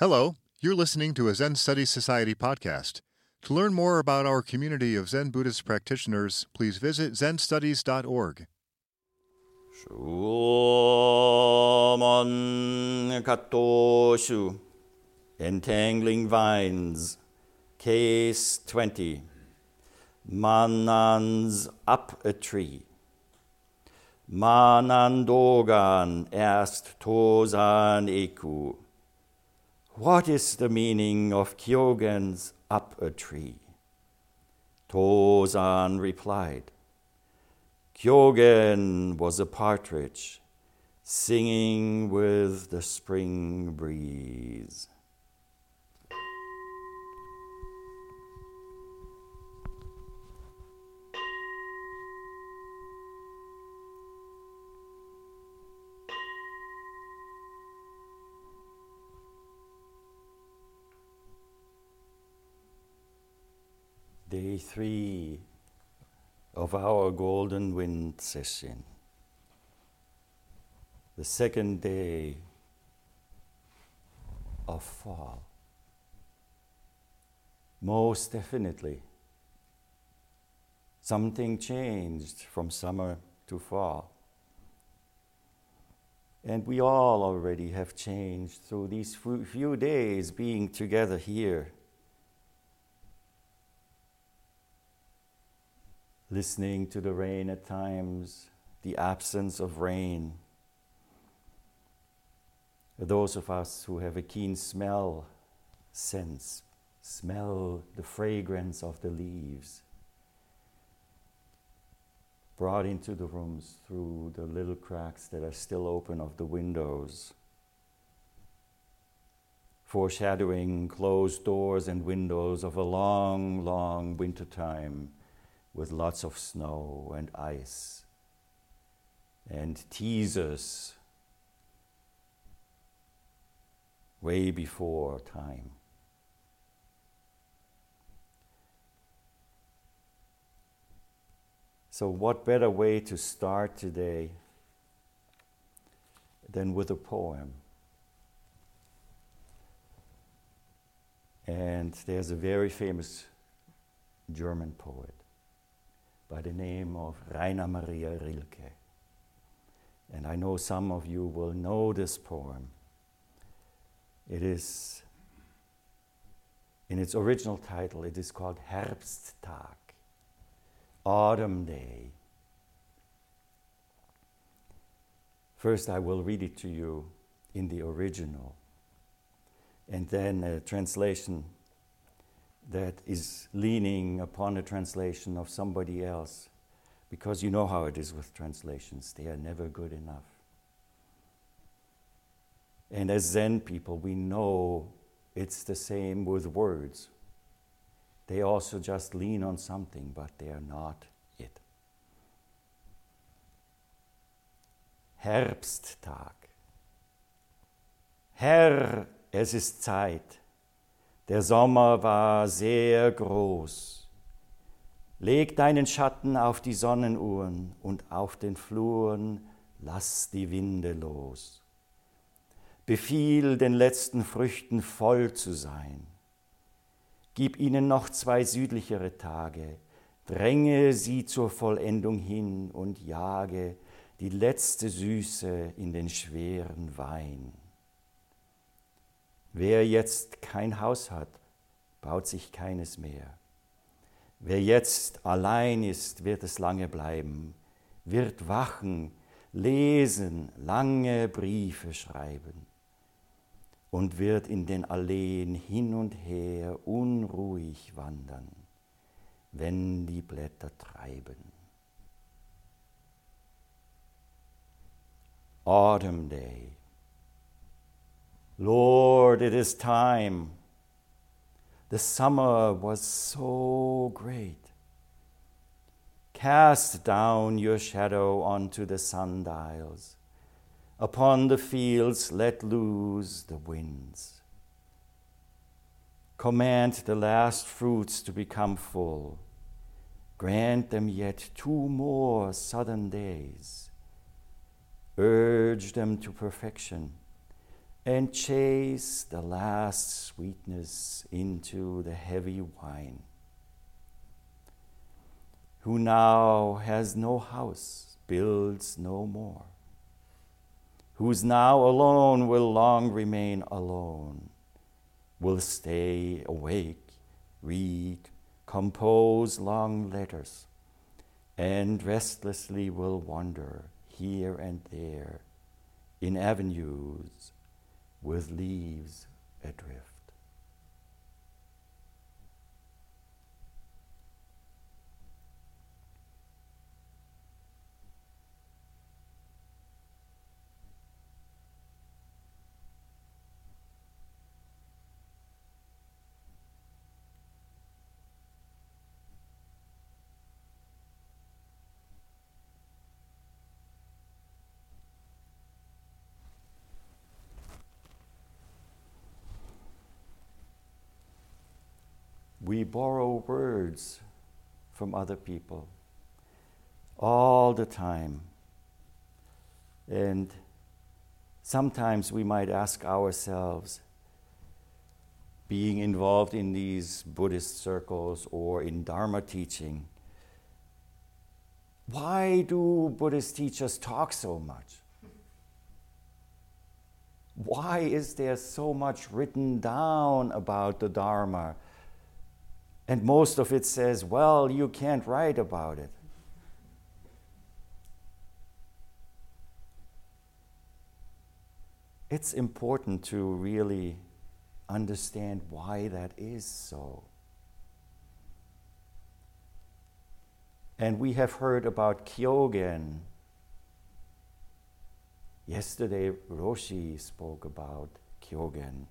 Hello, you're listening to a Zen Studies Society podcast. To learn more about our community of Zen Buddhist practitioners, please visit zenstudies.org. Shumon Katoshu Entangling Vines Case 20 Manans Up a Tree Manandogan asked Tozan Eku what is the meaning of Kyogen's up a tree? Tozan replied, Kyogen was a partridge singing with the spring breeze. Day three of our Golden Wind session. The second day of fall. Most definitely, something changed from summer to fall. And we all already have changed through these few days being together here listening to the rain at times, the absence of rain. Those of us who have a keen smell sense, smell the fragrance of the leaves brought into the rooms through the little cracks that are still open of the windows, foreshadowing closed doors and windows of a long, long winter time with lots of snow and ice and teasers way before time. So, what better way to start today than with a poem? And there's a very famous German poet by the name of Rainer Maria Rilke. And I know some of you will know this poem. It is, in its original title, it is called Herbsttag, Autumn Day. First, I will read it to you in the original, and then a translation that is leaning upon a translation of somebody else because you know how it is with translations, they are never good enough. And as Zen people, we know it's the same with words. They also just lean on something, but they are not it. Herbsttag. Herr, es ist Zeit. Der Sommer war sehr groß. Leg deinen Schatten auf die Sonnenuhren und auf den Fluren lass die Winde los. Befiehl den letzten Früchten voll zu sein. Gib ihnen noch zwei südlichere Tage, dränge sie zur Vollendung hin und jage die letzte Süße in den schweren Wein. Wer jetzt kein Haus hat, baut sich keines mehr. Wer jetzt allein ist, wird es lange bleiben, wird wachen, lesen, lange Briefe schreiben und wird in den Alleen hin und her unruhig wandern, wenn die Blätter treiben. Autumn Day Lord, it is time. The summer was so great. Cast down your shadow onto the sundials. Upon the fields, let loose the winds. Command the last fruits to become full. Grant them yet two more southern days. Urge them to perfection and chase the last sweetness into the heavy wine. Who now has no house, builds no more. Who's now alone will long remain alone, will stay awake, read, compose long letters, and restlessly will wander here and there in avenues with leaves adrift. We borrow words from other people all the time. And sometimes we might ask ourselves, being involved in these Buddhist circles or in Dharma teaching, why do Buddhist teachers talk so much? Why is there so much written down about the Dharma? And most of it says, well, you can't write about it. It's important to really understand why that is so. And we have heard about Kyogen. Yesterday, Roshi spoke about Kyogen.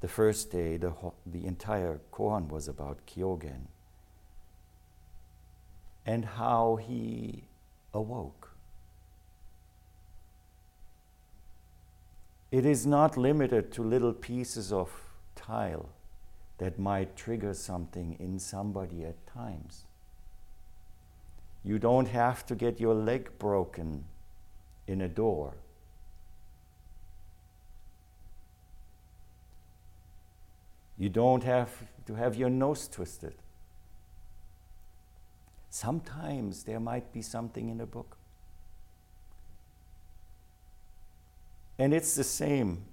The first day, the, the entire koan was about Kyogen and how he awoke. It is not limited to little pieces of tile that might trigger something in somebody at times. You don't have to get your leg broken in a door You don't have to have your nose twisted. Sometimes there might be something in a book. And it's the same.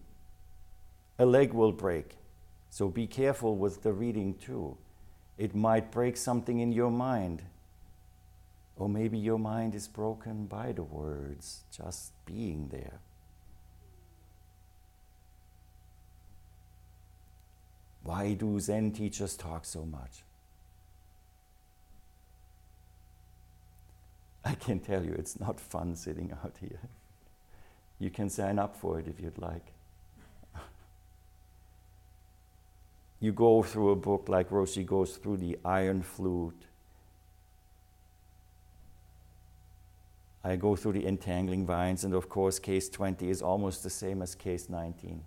A leg will break. So be careful with the reading too. It might break something in your mind. Or maybe your mind is broken by the words just being there. Why do Zen teachers talk so much? I can tell you it's not fun sitting out here. You can sign up for it if you'd like. you go through a book like Roshi goes through the Iron Flute. I go through the Entangling Vines, and of course, case 20 is almost the same as case 19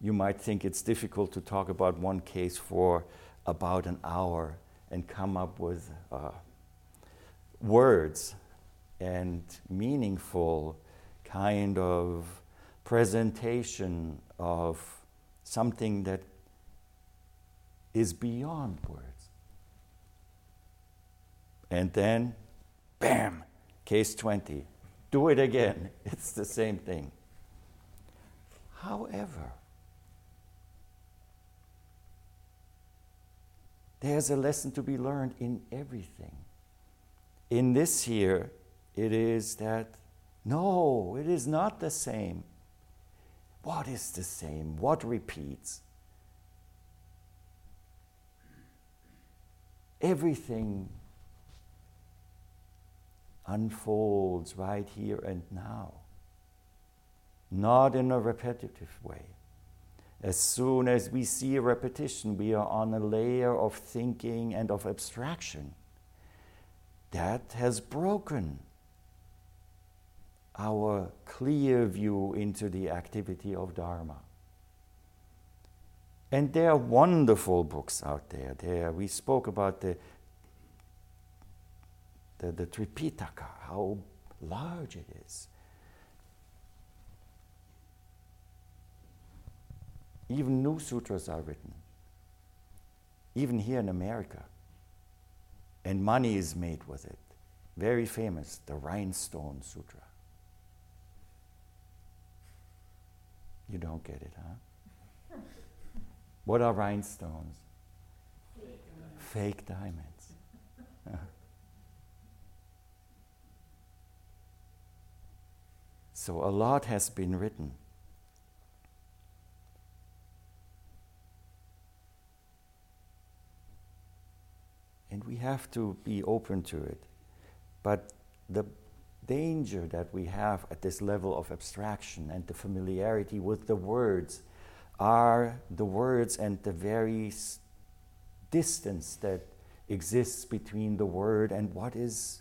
you might think it's difficult to talk about one case for about an hour and come up with uh, words and meaningful kind of presentation of something that is beyond words. And then, bam, case 20. Do it again. It's the same thing. However, There's a lesson to be learned in everything. In this here, it is that no, it is not the same. What is the same? What repeats? Everything unfolds right here and now, not in a repetitive way. As soon as we see a repetition, we are on a layer of thinking and of abstraction. That has broken our clear view into the activity of Dharma. And there are wonderful books out there. There we spoke about the, the, the Tripitaka, how large it is. Even new sutras are written, even here in America. And money is made with it. Very famous, the Rhinestone Sutra. You don't get it, huh? what are rhinestones? Fake diamonds. Fake diamonds. so a lot has been written. And we have to be open to it. But the danger that we have at this level of abstraction and the familiarity with the words are the words and the very distance that exists between the word and what is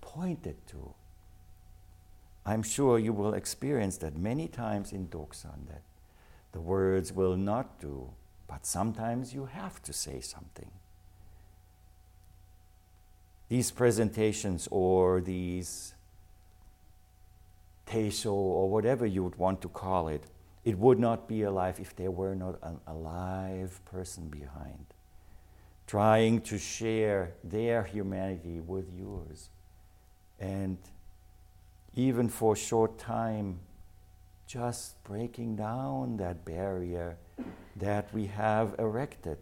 pointed to. I'm sure you will experience that many times in Dokusan that the words will not do, but sometimes you have to say something these presentations or these teisho or whatever you would want to call it, it would not be alive if there were not an alive person behind, trying to share their humanity with yours. And even for a short time, just breaking down that barrier that we have erected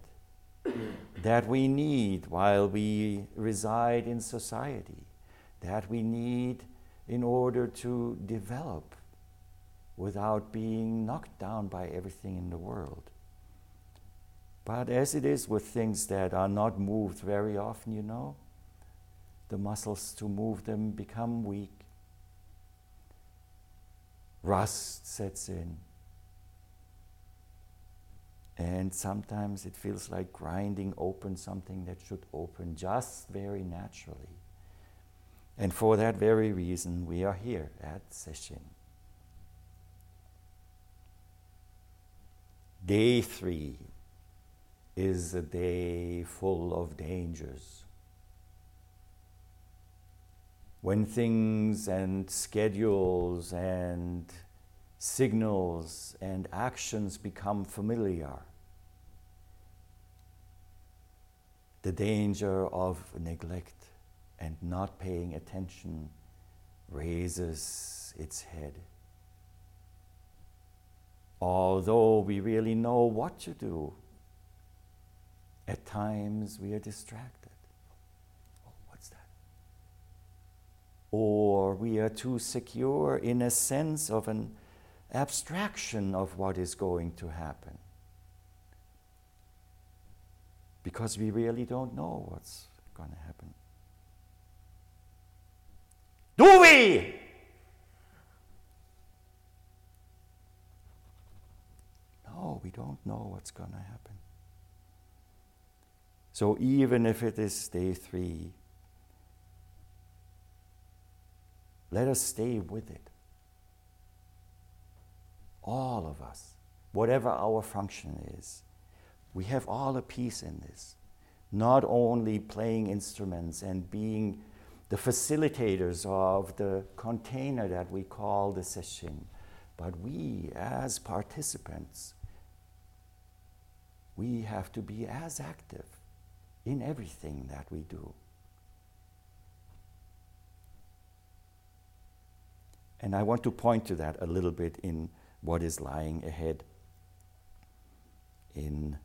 Mm. that we need while we reside in society, that we need in order to develop without being knocked down by everything in the world. But as it is with things that are not moved very often, you know, the muscles to move them become weak. Rust sets in. And sometimes it feels like grinding open something that should open just very naturally. And for that very reason, we are here at Sesshin. Day three is a day full of dangers. When things and schedules and signals and actions become familiar, the danger of neglect and not paying attention raises its head. Although we really know what to do, at times we are distracted. Oh, what's that? Or we are too secure in a sense of an abstraction of what is going to happen because we really don't know what's going to happen. Do we? No, we don't know what's going to happen. So even if it is day three, let us stay with it. All of us, whatever our function is. We have all a piece in this. Not only playing instruments and being the facilitators of the container that we call the session, but we as participants, we have to be as active in everything that we do. And I want to point to that a little bit in what is lying ahead in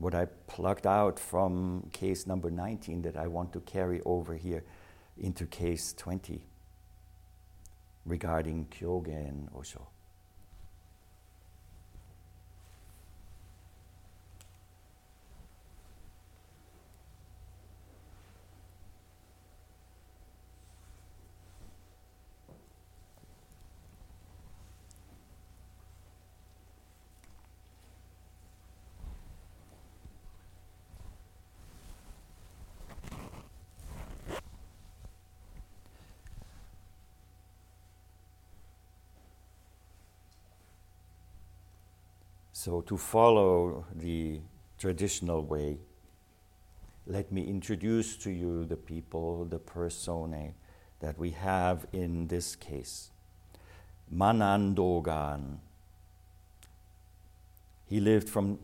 what I plucked out from case number 19 that I want to carry over here into case 20 regarding Kyogen Osho. So, to follow the traditional way, let me introduce to you the people, the personae that we have in this case. Manandogan, He lived from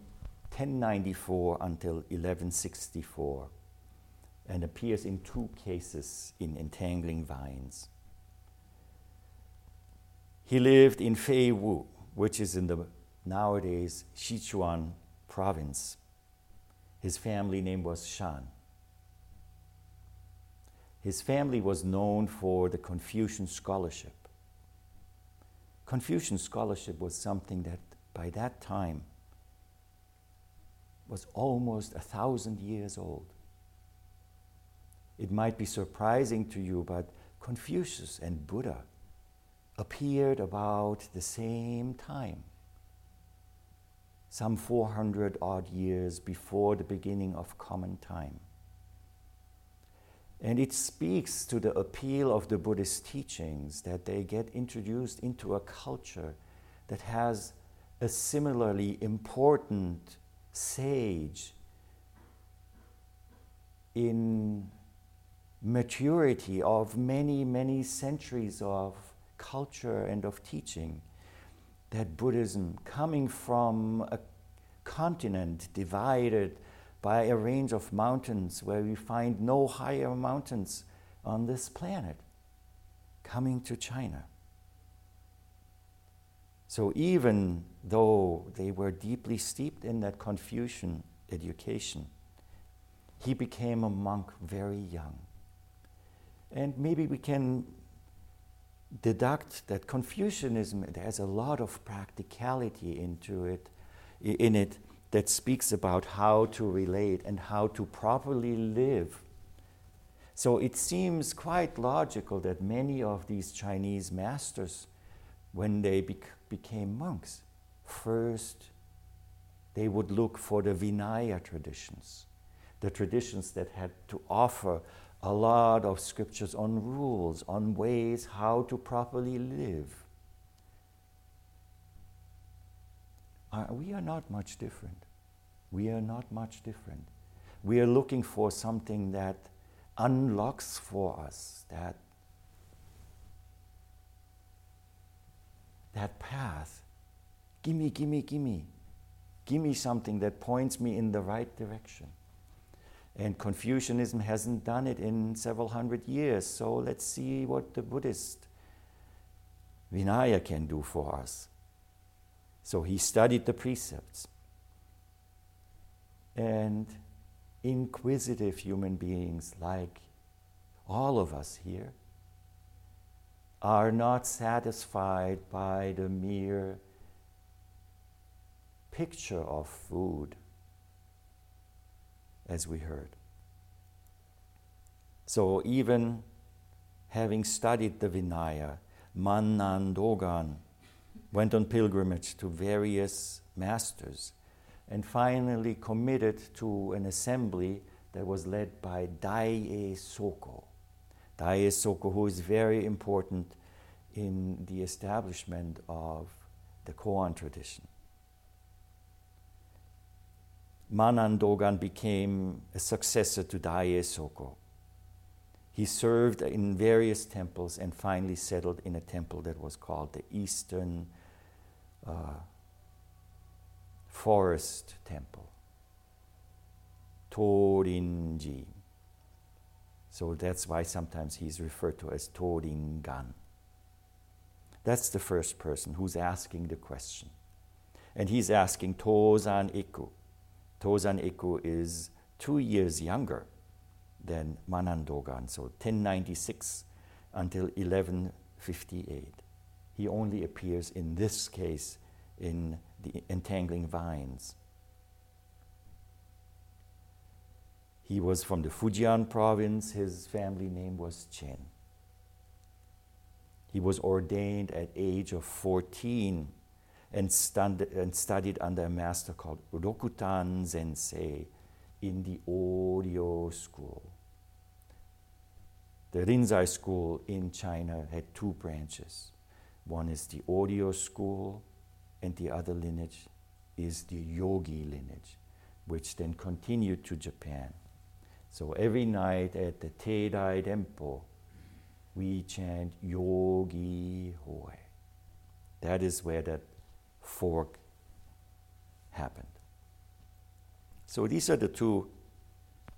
1094 until 1164 and appears in two cases in Entangling Vines. He lived in Feiwu, which is in the nowadays Sichuan province. His family name was Shan. His family was known for the Confucian scholarship. Confucian scholarship was something that by that time was almost a thousand years old. It might be surprising to you, but Confucius and Buddha appeared about the same time, some 400 odd years before the beginning of common time. And it speaks to the appeal of the Buddhist teachings that they get introduced into a culture that has a similarly important sage in maturity of many, many centuries of culture and of teaching. That Buddhism, coming from a continent divided by a range of mountains where we find no higher mountains on this planet, coming to China. So even though they were deeply steeped in that Confucian education, he became a monk very young. And maybe we can deduct that Confucianism has a lot of practicality into it, in it that speaks about how to relate and how to properly live. So it seems quite logical that many of these Chinese masters, when they bec- became monks, first they would look for the Vinaya traditions, the traditions that had to offer a lot of scriptures on rules, on ways how to properly live. Uh, we are not much different. We are not much different. We are looking for something that unlocks for us that, that path. Gimme, gimme, gimme. Gimme something that points me in the right direction. And Confucianism hasn't done it in several hundred years, so let's see what the Buddhist Vinaya can do for us. So he studied the precepts. And inquisitive human beings, like all of us here, are not satisfied by the mere picture of food as we heard. So, even having studied the Vinaya, Mannan Dogen went on pilgrimage to various masters and finally committed to an assembly that was led by Daie Soko. Daie Soko, who is very important in the establishment of the Koan tradition. Mannan Dogen became a successor to Daie Soko. He served in various temples and finally settled in a temple that was called the Eastern uh, Forest Temple, Torinji. So that's why sometimes he's referred to as Toringan. That's the first person who's asking the question. And he's asking Tozan Eku. Tozan Eku is two years younger than Mannan Dogen, so 1096 until 1158. He only appears in this case in the entangling vines. He was from the Fujian province. His family name was Chen. He was ordained at age of 14 and, and studied under a master called Rokutan Sensei in the Oryo school. The Rinzai school in China had two branches. One is the Oryo school, and the other lineage is the Yogi lineage, which then continued to Japan. So every night at the Teidai Temple, we chant Yogi Hoi. That is where that fork happened. So these are the two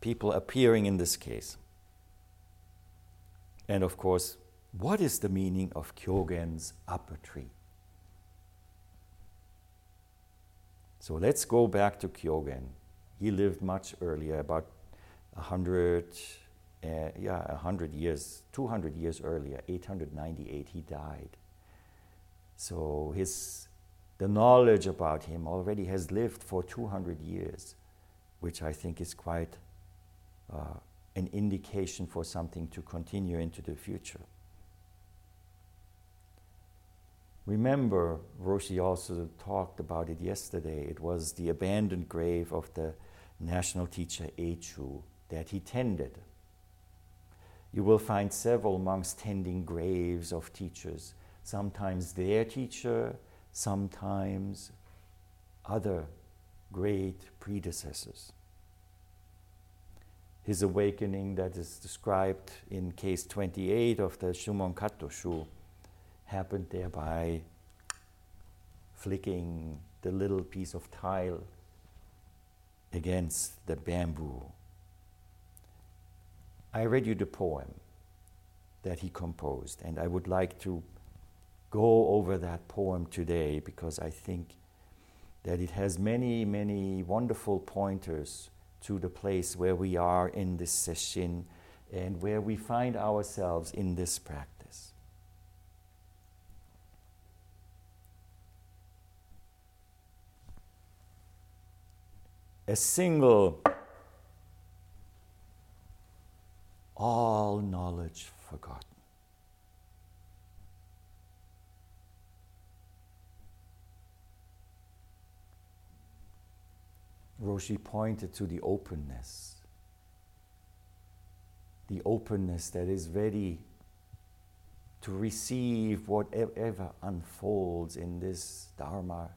people appearing in this case. And of course, what is the meaning of Kyogen's upper tree? So let's go back to Kyogen. He lived much earlier, about 100, uh, yeah, 100 years, 200 years earlier, 898, he died. So his, the knowledge about him already has lived for 200 years, which I think is quite uh, an indication for something to continue into the future. Remember, Roshi also talked about it yesterday. It was the abandoned grave of the national teacher Eichu that he tended. You will find several monks tending graves of teachers, sometimes their teacher, sometimes other great predecessors. His awakening, that is described in case 28 of the Shumon Katoshu, happened there by flicking the little piece of tile against the bamboo. I read you the poem that he composed, and I would like to go over that poem today because I think that it has many, many wonderful pointers to the place where we are in this session and where we find ourselves in this practice. A single all knowledge forgotten. Roshi pointed to the openness, the openness that is ready to receive whatever unfolds in this Dharma,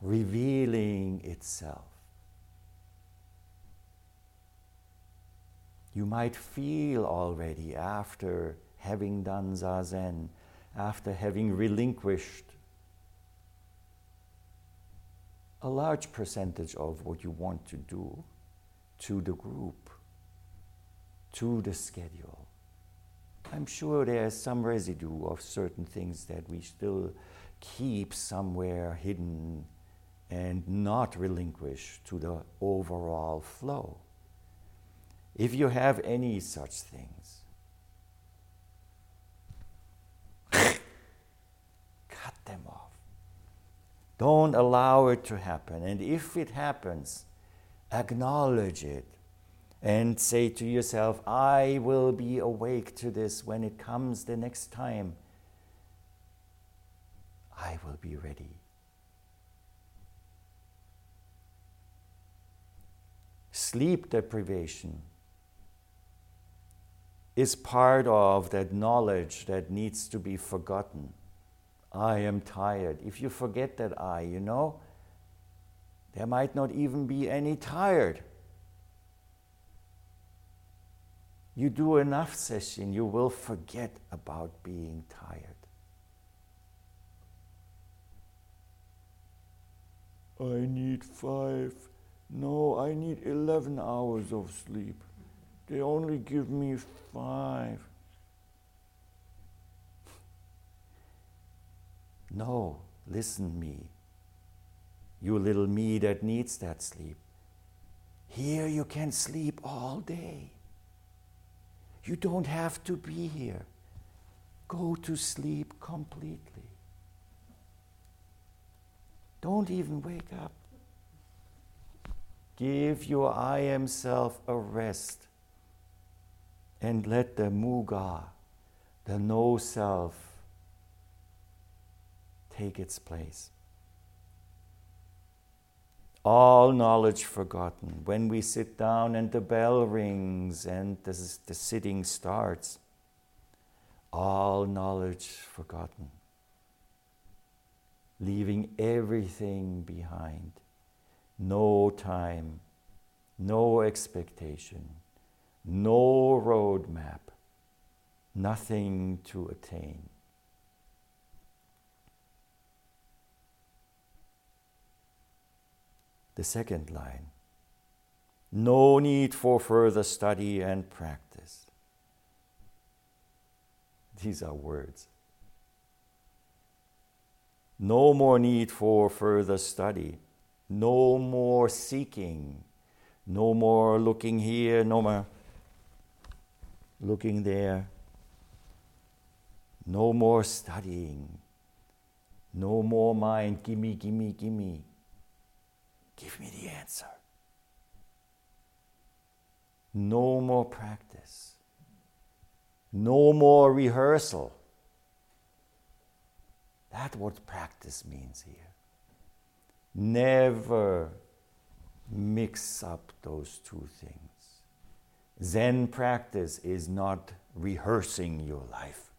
revealing itself. You might feel already after having done Zazen, after having relinquished a large percentage of what you want to do to the group, to the schedule. I'm sure there's some residue of certain things that we still keep somewhere hidden and not relinquish to the overall flow. If you have any such things, cut them off. Don't allow it to happen. And if it happens, acknowledge it and say to yourself, I will be awake to this when it comes the next time. I will be ready. Sleep deprivation is part of that knowledge that needs to be forgotten. I am tired. If you forget that I, you know, there might not even be any tired. You do enough session, you will forget about being tired. I need five. No, I need 11 hours of sleep. They only give me five. No, listen me. You little me that needs that sleep. Here you can sleep all day. You don't have to be here. Go to sleep completely. Don't even wake up. Give your I am self a rest and let the muga, the no self, take its place. All knowledge forgotten. When we sit down and the bell rings and the, the sitting starts, all knowledge forgotten. Leaving everything behind. No time, no expectation, no roadmap, nothing to attain. The second line no need for further study and practice. These are words. No more need for further study. No more seeking. No more looking here. No more looking there. No more studying. No more mind, gimme, gimme, gimme. Give me the answer. No more practice. No more rehearsal. That's what practice means here. Never mix up those two things. Zen practice is not rehearsing your life,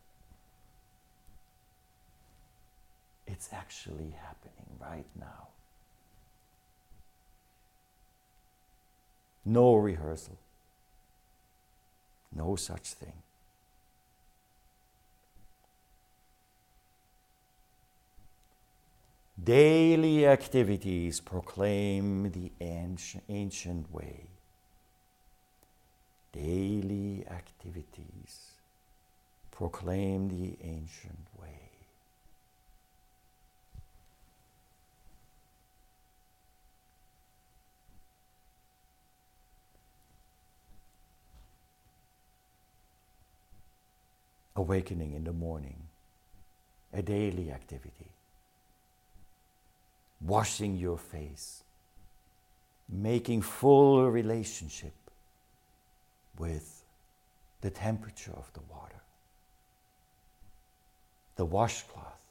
it's actually happening right now. No rehearsal, no such thing. Daily activities proclaim the ancient way. Daily activities proclaim the ancient way. Awakening in the morning, a daily activity washing your face, making full relationship with the temperature of the water, the washcloth.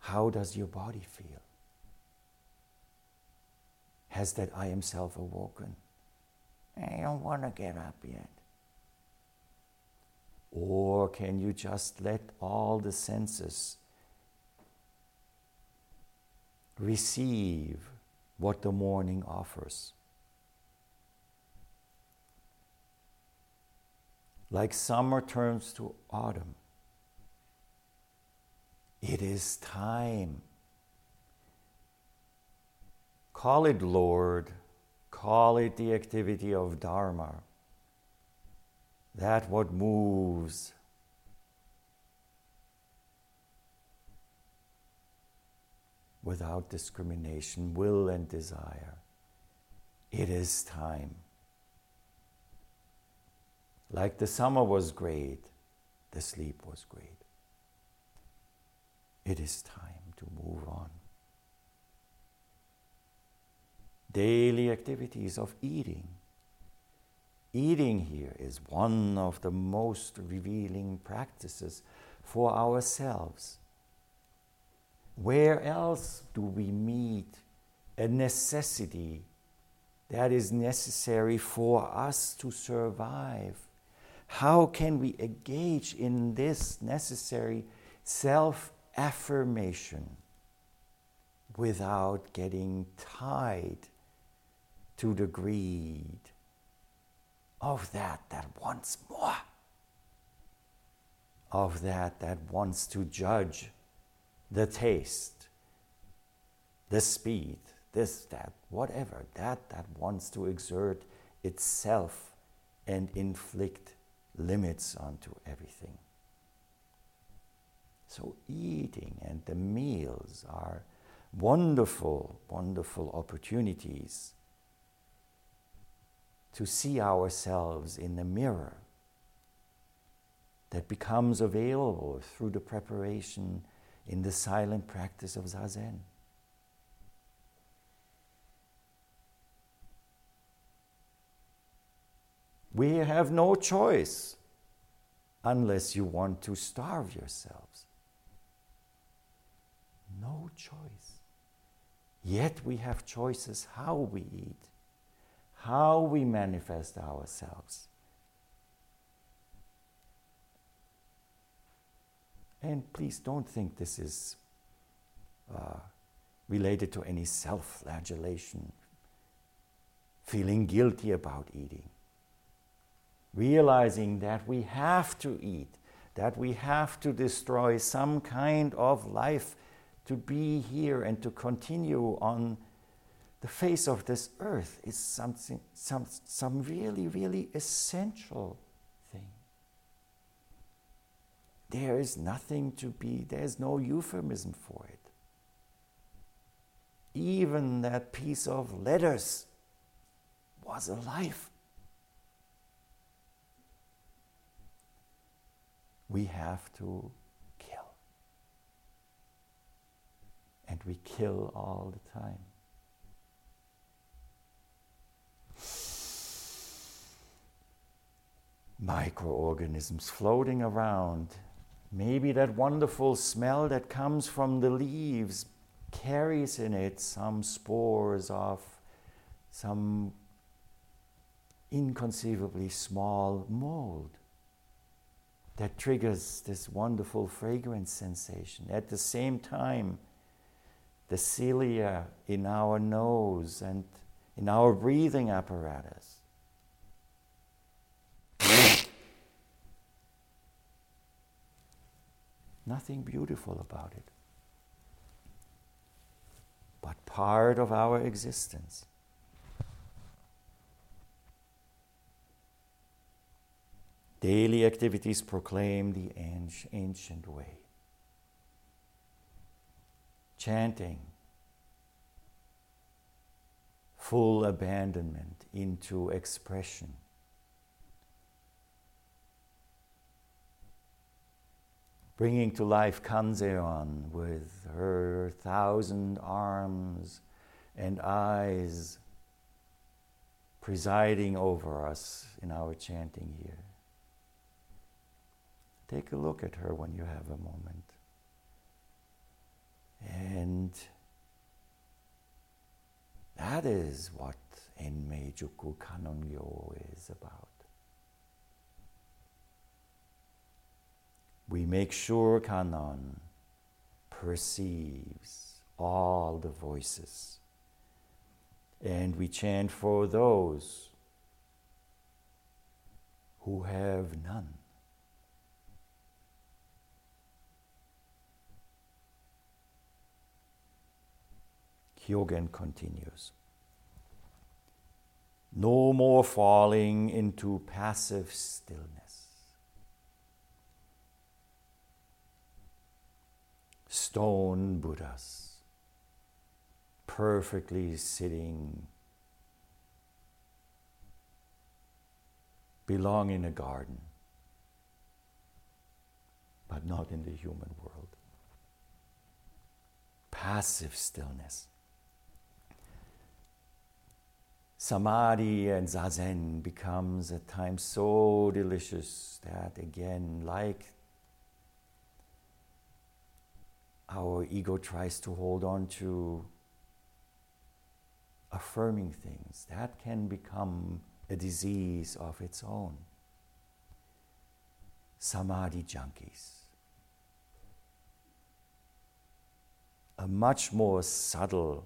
How does your body feel? Has that I am self awoken? I don't want to get up yet. Or can you just let all the senses receive what the morning offers. Like summer turns to autumn, it is time. Call it Lord, call it the activity of Dharma. That what moves without discrimination, will and desire. It is time. Like the summer was great, the sleep was great. It is time to move on. Daily activities of eating. Eating here is one of the most revealing practices for ourselves where else do we meet a necessity that is necessary for us to survive? How can we engage in this necessary self affirmation without getting tied to the greed of that that wants more, of that that wants to judge the taste, the speed, this, that, whatever, that that wants to exert itself and inflict limits onto everything. So, eating and the meals are wonderful, wonderful opportunities to see ourselves in the mirror that becomes available through the preparation in the silent practice of Zazen. We have no choice unless you want to starve yourselves. No choice. Yet we have choices how we eat, how we manifest ourselves. And please don't think this is uh, related to any self flagellation, feeling guilty about eating. Realizing that we have to eat, that we have to destroy some kind of life to be here and to continue on the face of this earth is something, some, some really, really essential thing. There is nothing to be, there's no euphemism for it. Even that piece of letters was alive. We have to kill. And we kill all the time. Microorganisms floating around. Maybe that wonderful smell that comes from the leaves carries in it some spores of some inconceivably small mold that triggers this wonderful fragrance sensation. At the same time, the cilia in our nose and in our breathing apparatus. Nothing beautiful about it but part of our existence. Daily activities proclaim the ancient way. Chanting, full abandonment into expression. Bringing to life Kanzeon with her thousand arms and eyes presiding over us in our chanting here. Take a look at her when you have a moment. And that is what Enmei Jukku Kannon is about. We make sure Kannon perceives all the voices. And we chant for those who have none. Kyogen continues. No more falling into passive stillness. Stone Buddhas, perfectly sitting, belong in a garden, but not in the human world. Passive stillness. Samadhi and zazen becomes at times so delicious that again, like our ego tries to hold on to affirming things, that can become a disease of its own. Samadhi junkies. A much more subtle,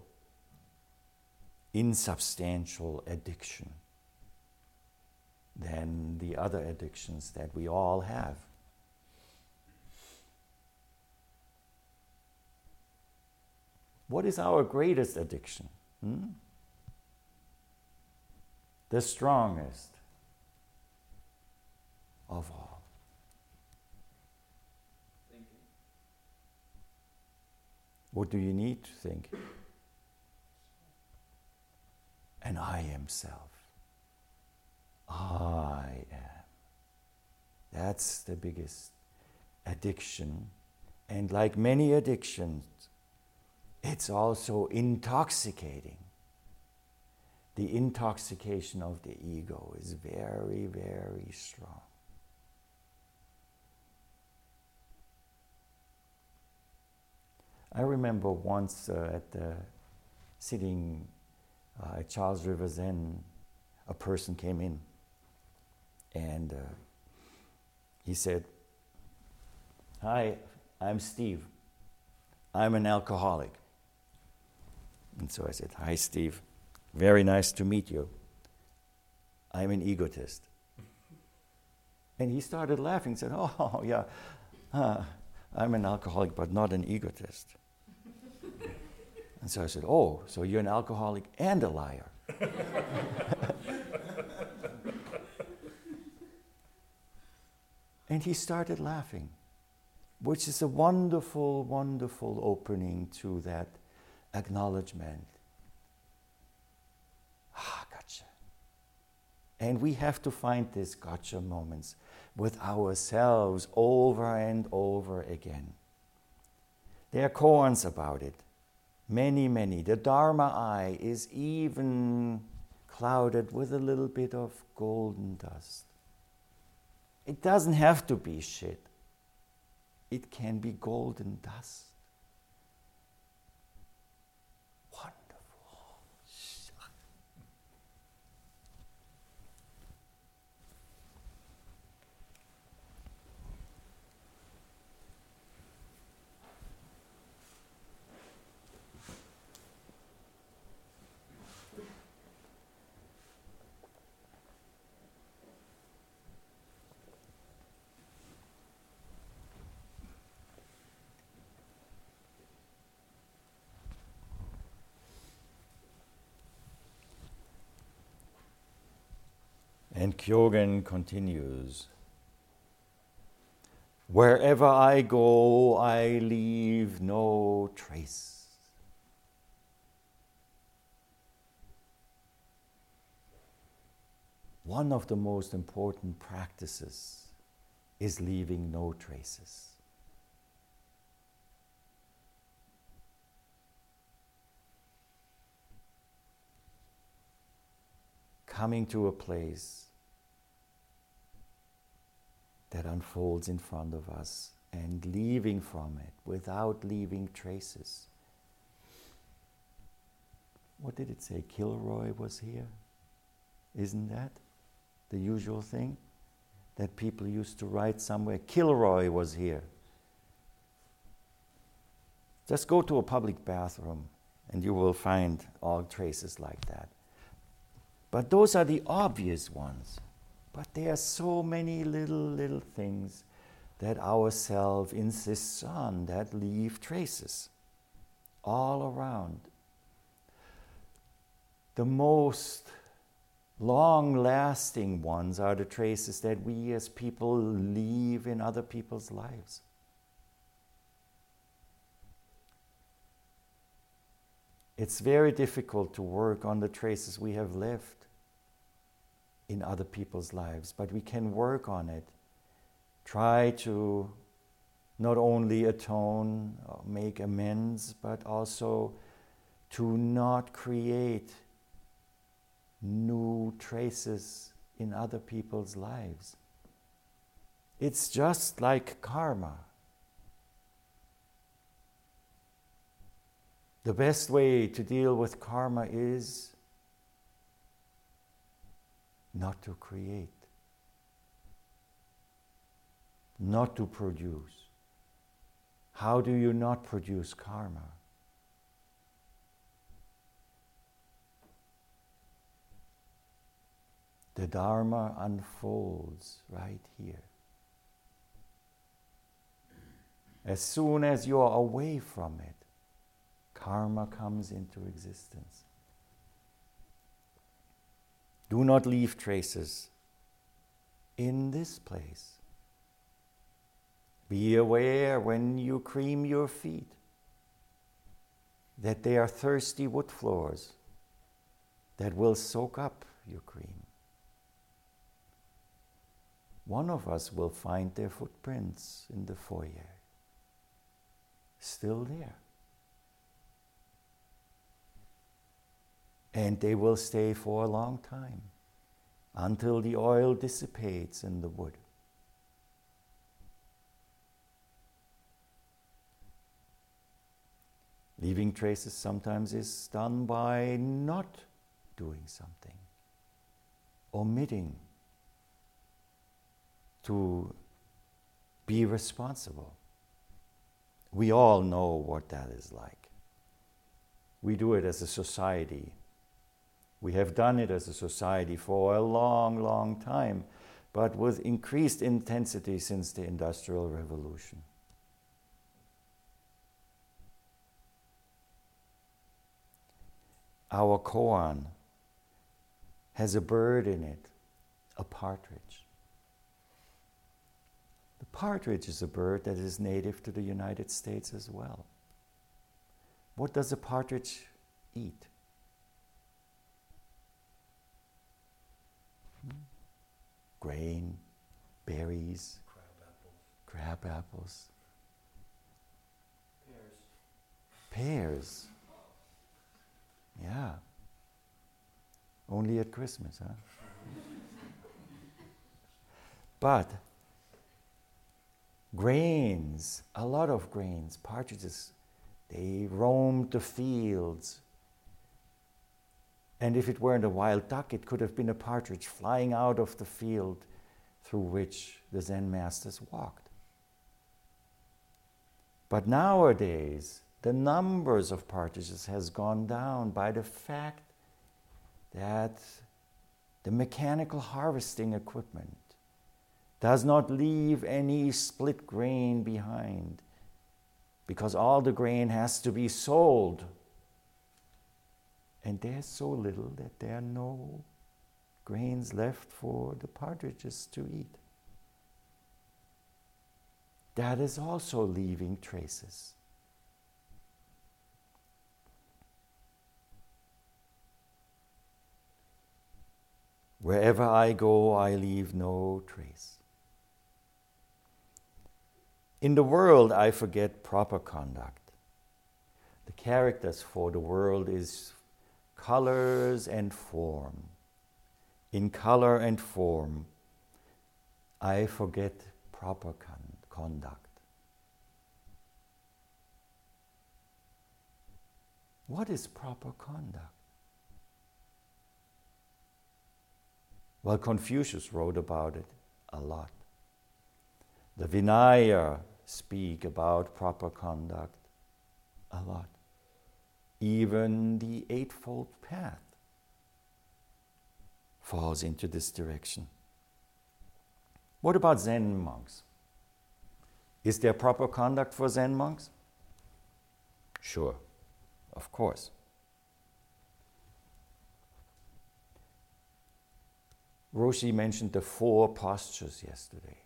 insubstantial addiction than the other addictions that we all have. What is our greatest addiction? Hmm? The strongest of all. What do you need to think? And I am self. I am. That's the biggest addiction. And like many addictions, it's also intoxicating. The intoxication of the ego is very, very strong. I remember once uh, at the sitting uh, at Charles River Zen, a person came in and uh, he said, Hi, I'm Steve. I'm an alcoholic. And so I said, Hi, Steve. Very nice to meet you. I'm an egotist. And he started laughing and said, Oh, yeah, uh, I'm an alcoholic, but not an egotist. And so I said, Oh, so you're an alcoholic and a liar. and he started laughing, which is a wonderful, wonderful opening to that acknowledgement. Ah, gotcha. And we have to find these gotcha moments with ourselves over and over again. There are koans about it. Many, many. The Dharma eye is even clouded with a little bit of golden dust. It doesn't have to be shit, it can be golden dust. And Kyogen continues Wherever I go, I leave no trace. One of the most important practices is leaving no traces. Coming to a place that unfolds in front of us and leaving from it without leaving traces. What did it say? Kilroy was here? Isn't that the usual thing? That people used to write somewhere, Kilroy was here. Just go to a public bathroom and you will find all traces like that. But those are the obvious ones. But there are so many little, little things that our self insists on that leave traces all around. The most long lasting ones are the traces that we as people leave in other people's lives. It's very difficult to work on the traces we have left in other people's lives, but we can work on it. Try to not only atone, make amends, but also to not create new traces in other people's lives. It's just like karma. The best way to deal with karma is not to create, not to produce. How do you not produce karma? The Dharma unfolds right here. As soon as you are away from it, karma comes into existence. Do not leave traces in this place. Be aware when you cream your feet that they are thirsty wood floors that will soak up your cream. One of us will find their footprints in the foyer, still there. And they will stay for a long time until the oil dissipates in the wood. Leaving traces sometimes is done by not doing something, omitting to be responsible. We all know what that is like. We do it as a society we have done it as a society for a long, long time, but with increased intensity since the Industrial Revolution. our koan has a bird in it, a partridge. The partridge is a bird that is native to the United States as well. What does a partridge eat? Grain, berries, Crab apples. crab apples, Pears. pears. Yeah. Only at Christmas, huh? but grains, a lot of grains, partridges, they roamed the fields. And if it weren't a wild duck, it could have been a partridge flying out of the field through which the Zen masters walked. But nowadays, the numbers of partridges has gone down by the fact that the mechanical harvesting equipment does not leave any split grain behind because all the grain has to be sold. And there's so little that there are no grains left for the partridges to eat. That is also leaving traces. Wherever I go, I leave no trace. In the world, I forget proper conduct. The characters for the world is colors and form. In color and form, I forget proper con- conduct. What is proper conduct? Well, Confucius wrote about it a lot. The Vinaya speak about proper conduct a lot. Even the Eightfold Path falls into this direction. What about Zen monks? Is there proper conduct for Zen monks? Sure, of course. Roshi mentioned the four postures yesterday.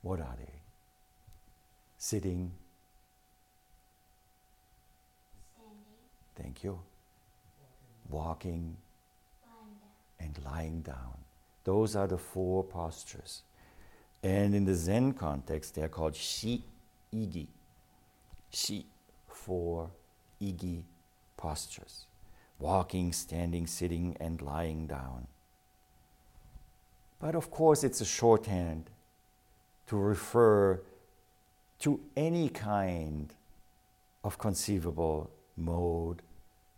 What are they? Sitting. Thank you. Walking and lying down. Those are the four postures. And in the Zen context, they are called shi igi. Shi, four, igi postures walking, standing, sitting, and lying down. But of course, it's a shorthand to refer to any kind of conceivable mode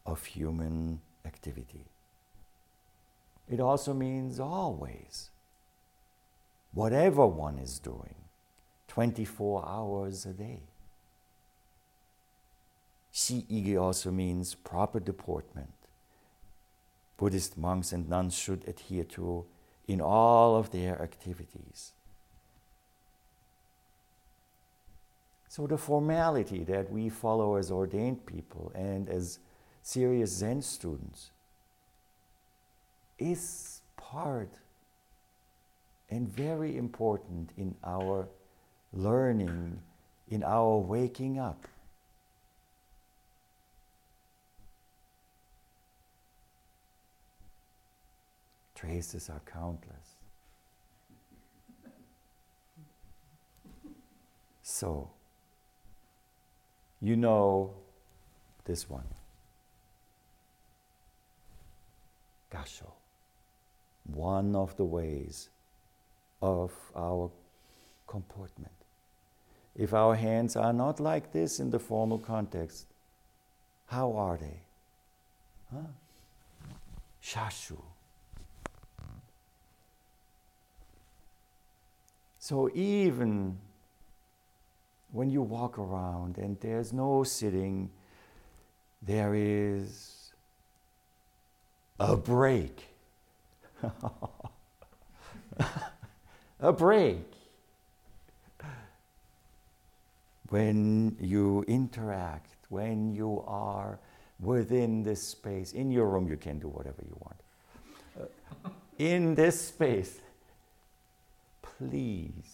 of human activity. It also means always, whatever one is doing, 24 hours a day. Shi-igi also means proper deportment. Buddhist monks and nuns should adhere to in all of their activities. So, the formality that we follow as ordained people and as serious Zen students is part and very important in our learning, in our waking up. Traces are countless. So, you know this one. Gasho. One of the ways of our comportment. If our hands are not like this in the formal context, how are they? Huh? Shashu. So even when you walk around and there's no sitting, there is a break. a break. when you interact, when you are within this space, in your room, you can do whatever you want. Uh, in this space, please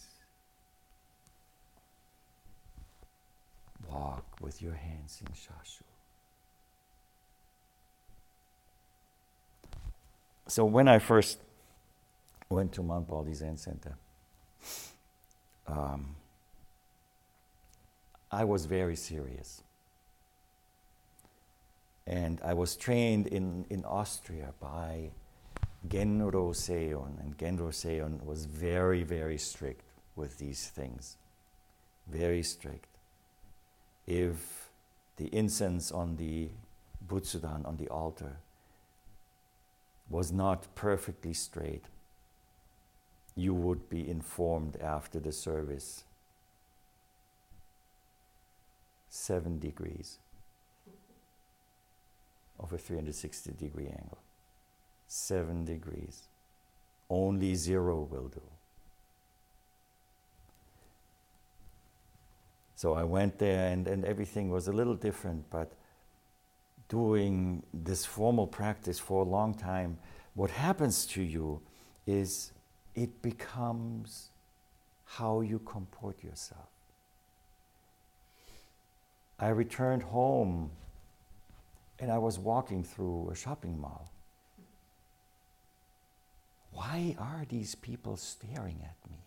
walk with your hands in shashu. So when I first went to Mount Baldy Zen Center, um, I was very serious. And I was trained in, in Austria by Genro Seiun, and Genro Seiun was very, very strict with these things. Very strict. If the incense on the Butsudan, on the altar, was not perfectly straight, you would be informed after the service. Seven degrees of a 360 degree angle. Seven degrees. Only zero will do. So I went there and, and everything was a little different, but doing this formal practice for a long time, what happens to you is it becomes how you comport yourself. I returned home and I was walking through a shopping mall. Why are these people staring at me?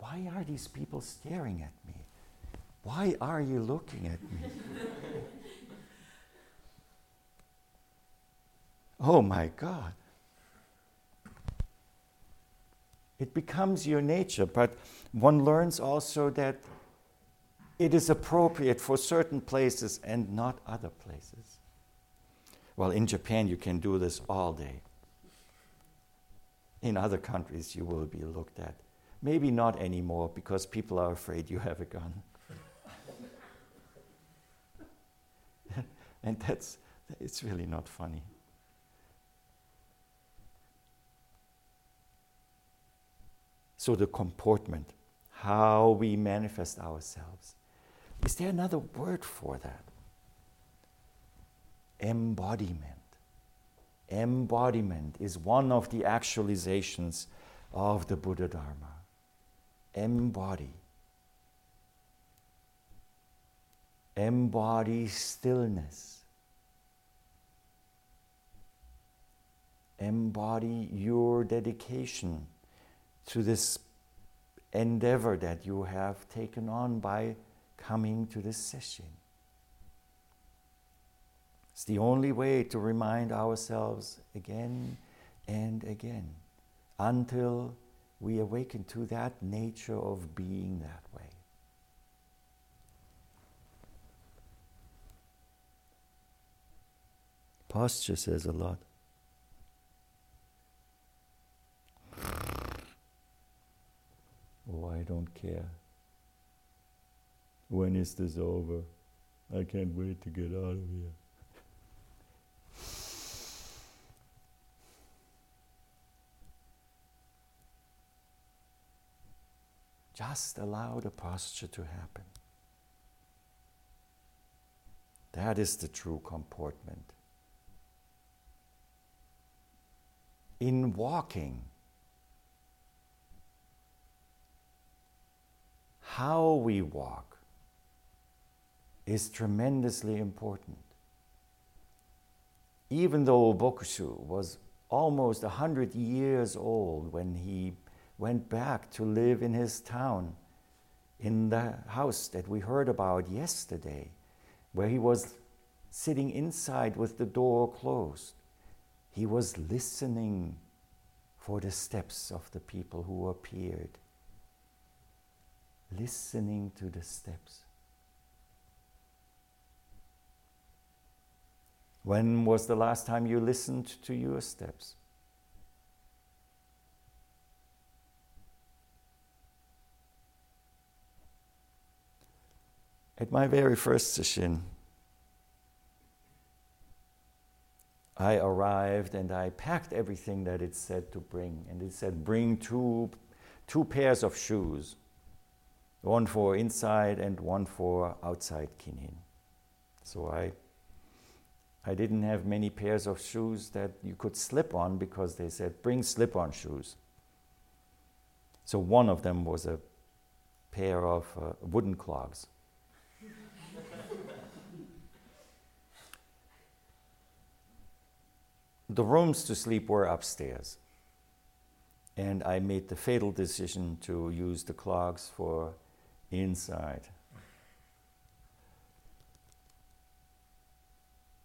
Why are these people staring at me? Why are you looking at me? oh my God. It becomes your nature, but one learns also that it is appropriate for certain places and not other places. Well, in Japan, you can do this all day. In other countries, you will be looked at. Maybe not anymore because people are afraid you have a gun. and that's it's really not funny. So, the comportment, how we manifest ourselves. Is there another word for that? Embodiment. Embodiment is one of the actualizations of the Buddha Dharma. Embody. Embody stillness. Embody your dedication to this endeavor that you have taken on by coming to this session. It's the only way to remind ourselves again and again until we awaken to that nature of being that way. Posture says a lot. Oh, I don't care. When is this over? I can't wait to get out of here. Just allow the posture to happen. That is the true comportment. In walking, how we walk is tremendously important. Even though Bokushu was almost a hundred years old when he went back to live in his town, in the house that we heard about yesterday, where he was sitting inside with the door closed. He was listening for the steps of the people who appeared listening to the steps. When was the last time you listened to your steps? At my very first session, I arrived and I packed everything that it said to bring. And it said, bring two, two pairs of shoes one for inside and one for outside kinhin. So I, I didn't have many pairs of shoes that you could slip on because they said, bring slip on shoes. So one of them was a pair of uh, wooden clogs. The rooms to sleep were upstairs. And I made the fatal decision to use the clogs for inside.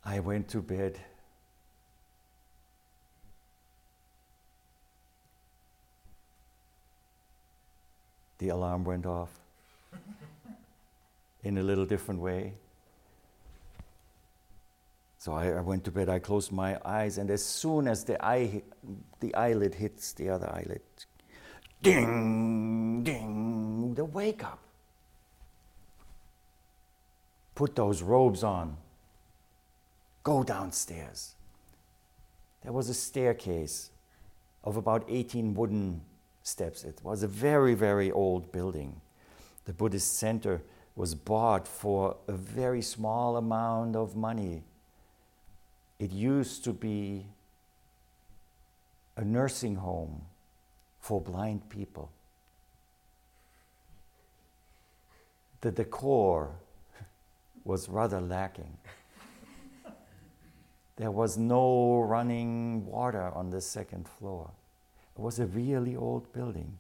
I went to bed. The alarm went off in a little different way. So I, I, went to bed, I closed my eyes, and as soon as the, eye, the eyelid hits the other eyelid, ding, ding, the wake up. Put those robes on. Go downstairs. There was a staircase of about 18 wooden steps. It was a very, very old building. The Buddhist center was bought for a very small amount of money it used to be a nursing home for blind people. The decor was rather lacking. there was no running water on the second floor. It was a really old building.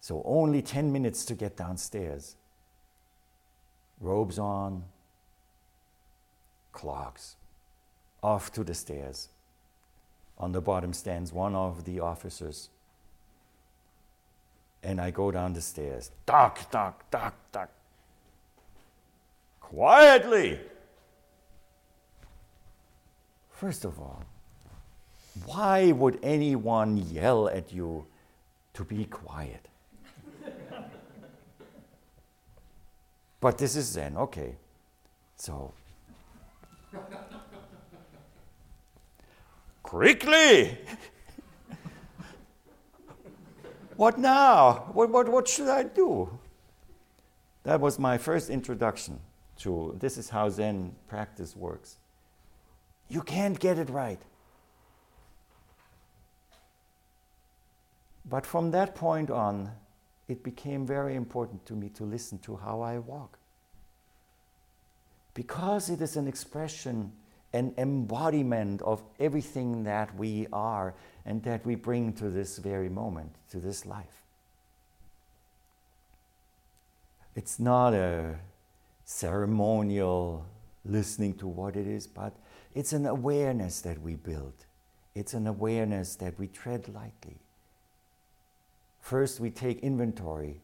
So, only 10 minutes to get downstairs robes on, clogs, off to the stairs. On the bottom stands one of the officers. And I go down the stairs. Duck, duck, duck, duck. Quietly! First of all, why would anyone yell at you to be quiet? But this is Zen, okay. So, quickly! what now? What, what, what should I do? That was my first introduction to this is how Zen practice works. You can't get it right. But from that point on, it became very important to me to listen to how I walk. Because it is an expression, an embodiment of everything that we are and that we bring to this very moment, to this life. It's not a ceremonial listening to what it is, but it's an awareness that we build. It's an awareness that we tread lightly. First, we take inventory.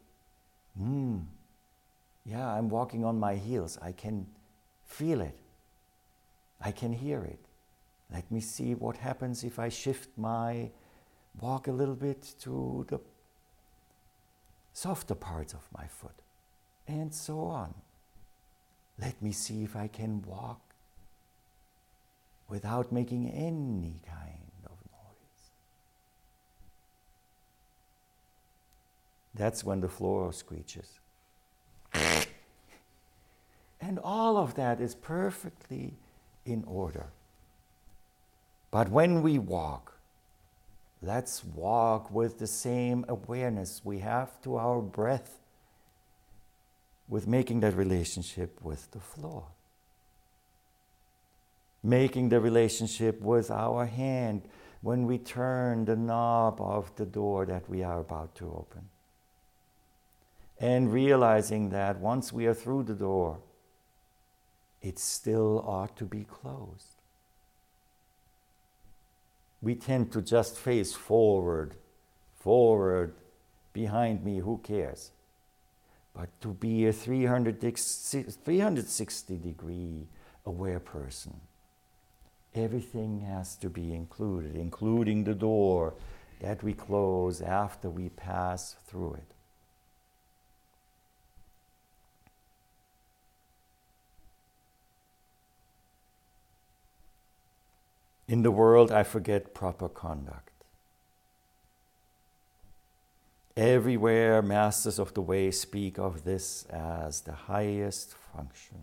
Hmm, yeah, I'm walking on my heels. I can feel it. I can hear it. Let me see what happens if I shift my walk a little bit to the softer parts of my foot, and so on. Let me see if I can walk without making any kind That's when the floor screeches. and all of that is perfectly in order. But when we walk, let's walk with the same awareness we have to our breath, with making that relationship with the floor. Making the relationship with our hand when we turn the knob of the door that we are about to open and realizing that once we are through the door, it still ought to be closed. We tend to just face forward, forward, behind me, who cares? But to be a 360 degree aware person, everything has to be included, including the door that we close after we pass through it. In the world, I forget proper conduct. Everywhere, masters of the way speak of this as the highest function.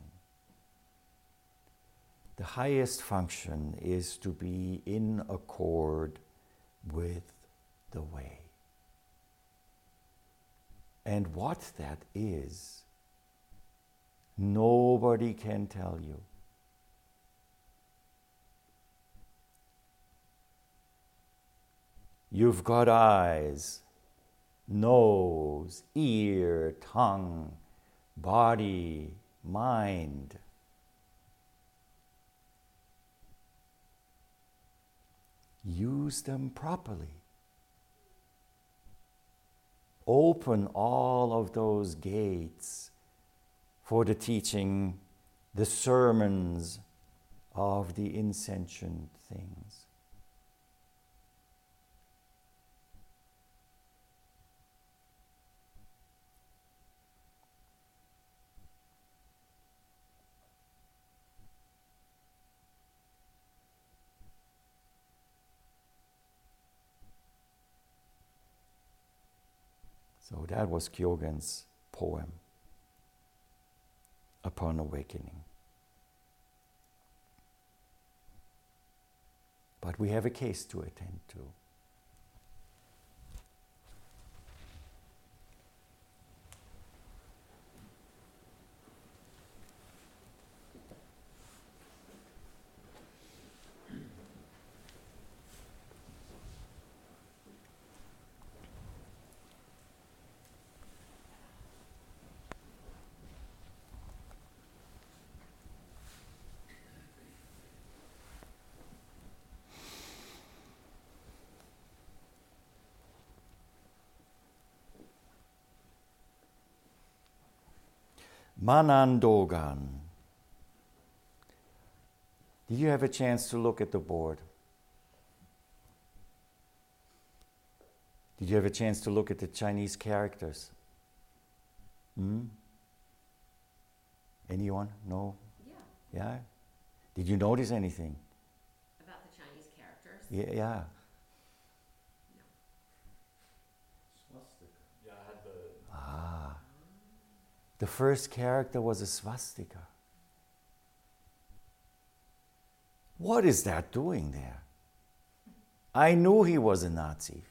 The highest function is to be in accord with the way. And what that is, nobody can tell you. You've got eyes, nose, ear, tongue, body, mind. Use them properly. Open all of those gates for the teaching, the sermons of the insentient things. So that was Kyogen's poem upon awakening. But we have a case to attend to. Manandogan. Did you have a chance to look at the board? Did you have a chance to look at the Chinese characters? Hmm? Anyone? No? Yeah, Yeah? Did you notice anything? about the Chinese characters. Yeah, yeah. Ah. The first character was a swastika. What is that doing there? I knew he was a Nazi.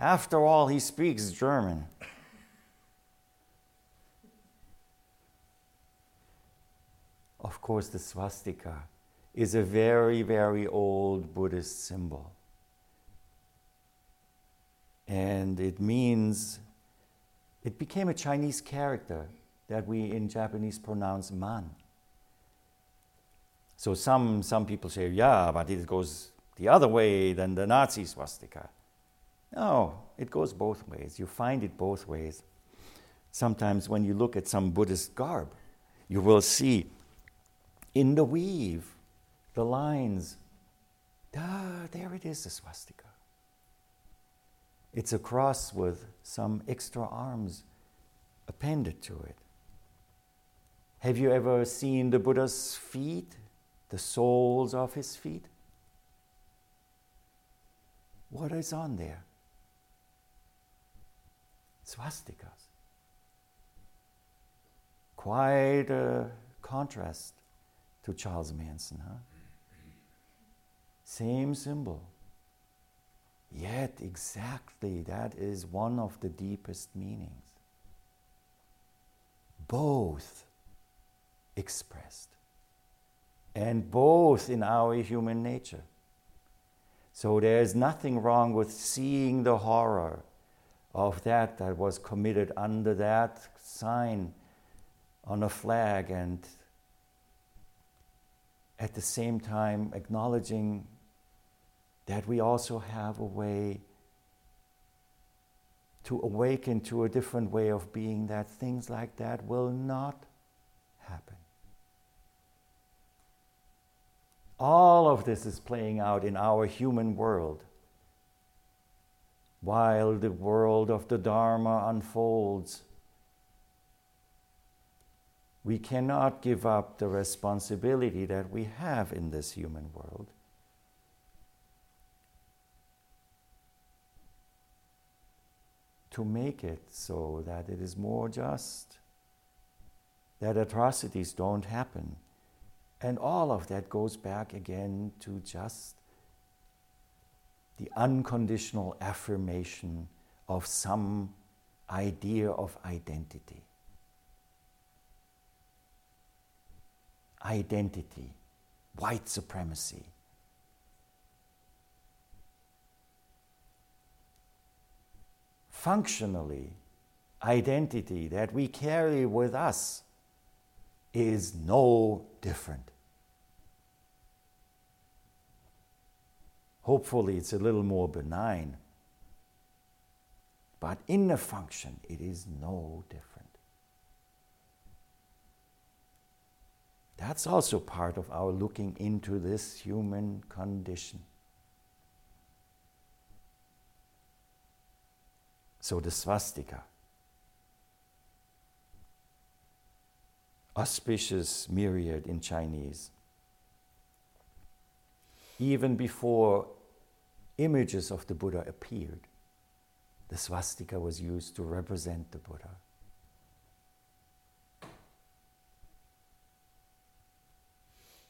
After all, he speaks German. Of course, the swastika is a very, very old Buddhist symbol. And it means, it became a Chinese character that we in Japanese pronounce man. So some, some people say, yeah, but it goes the other way than the Nazi swastika. No, it goes both ways. You find it both ways. Sometimes when you look at some Buddhist garb, you will see in the weave the lines. Ah, there it is, the swastika. It's a cross with some extra arms appended to it. Have you ever seen the Buddha's feet, the soles of his feet? What is on there? Swastikas. Quite a contrast to Charles Manson, huh? Same symbol. Yet, exactly, that is one of the deepest meanings. Both expressed, and both in our human nature. So, there's nothing wrong with seeing the horror of that that was committed under that sign on a flag and at the same time acknowledging that we also have a way to awaken to a different way of being, that things like that will not happen. All of this is playing out in our human world. While the world of the Dharma unfolds, we cannot give up the responsibility that we have in this human world to make it so that it is more just, that atrocities don't happen. And all of that goes back again to just the unconditional affirmation of some idea of identity. Identity, white supremacy. Functionally, identity that we carry with us is no different. Hopefully, it's a little more benign. But in the function, it is no different. That's also part of our looking into this human condition. So, the swastika. auspicious myriad in Chinese. Even before images of the Buddha appeared, the swastika was used to represent the Buddha.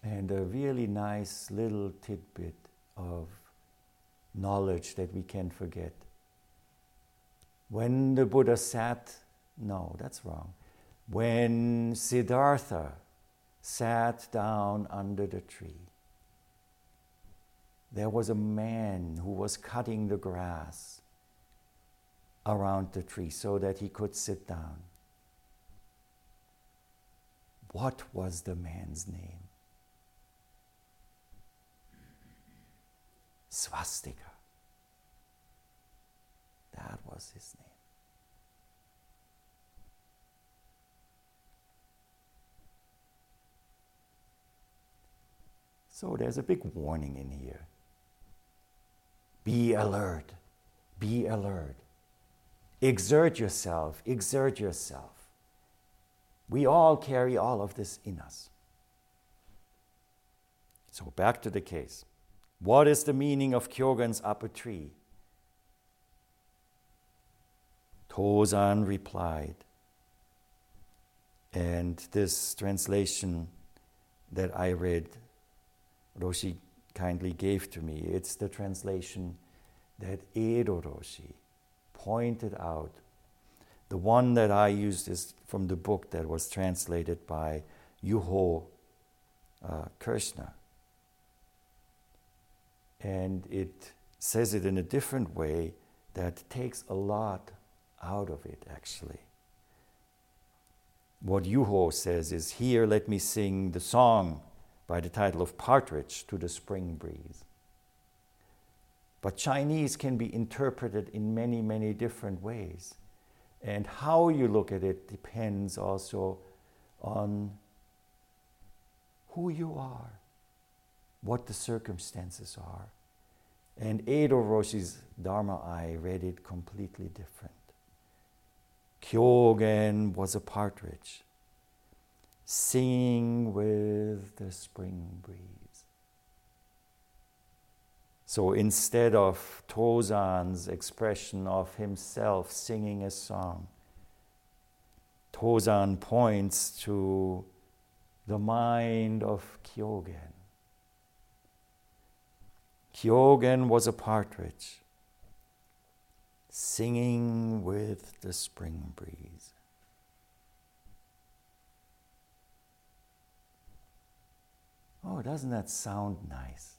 And a really nice little tidbit of knowledge that we can forget. When the Buddha sat, no, that's wrong when Siddhartha sat down under the tree, there was a man who was cutting the grass around the tree so that he could sit down. What was the man's name? Swastika. That was his name. So there's a big warning in here. Be alert. Be alert. Exert yourself. Exert yourself. We all carry all of this in us. So back to the case. What is the meaning of Kyogen's up a tree? Tozan replied, and this translation that I read Roshi kindly gave to me. It's the translation that Eido Roshi pointed out. The one that I used is from the book that was translated by Yuho uh. And it says it in a different way that takes a lot out of it, actually. What Yuho says is, Here let me sing the song by the title of Partridge to the Spring Breeze. But Chinese can be interpreted in many, many different ways. And how you look at it depends also on who you are, what the circumstances are. And Eido Roshi's Dharma I read it completely different. Kyogen was a partridge singing with the spring breeze. So instead of Tozan's expression of himself singing a song, Tozan points to the mind of Kyogen. Kyogen was a partridge singing with the spring breeze. Oh, doesn't that sound nice?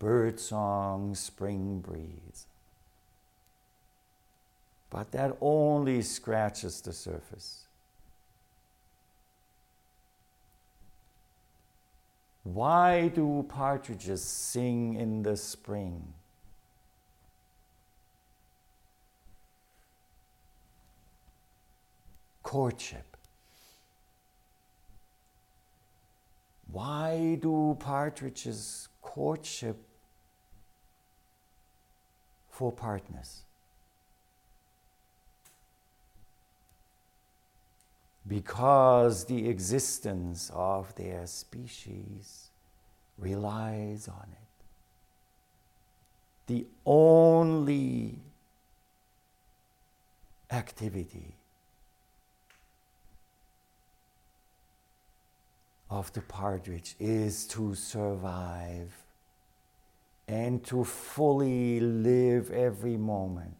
Bird song, spring breeze. But that only scratches the surface. Why do partridges sing in the spring? Courtship. Why do partridges courtship for partners? Because the existence of their species relies on it. the only activity of the partridge is to survive and to fully live every moment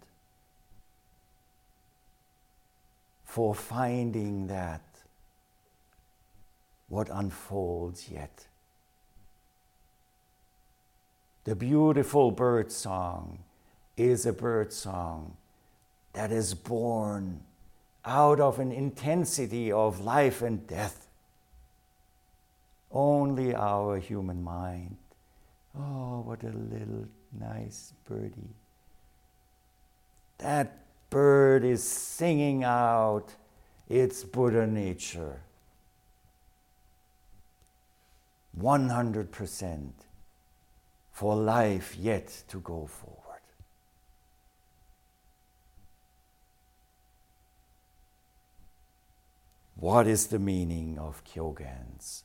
for finding that what unfolds yet. The beautiful bird song is a bird song that is born out of an intensity of life and death. Only our human mind. Oh, what a little nice birdie. That bird is singing out its Buddha nature. 100% for life yet to go forward. What is the meaning of Kyogen's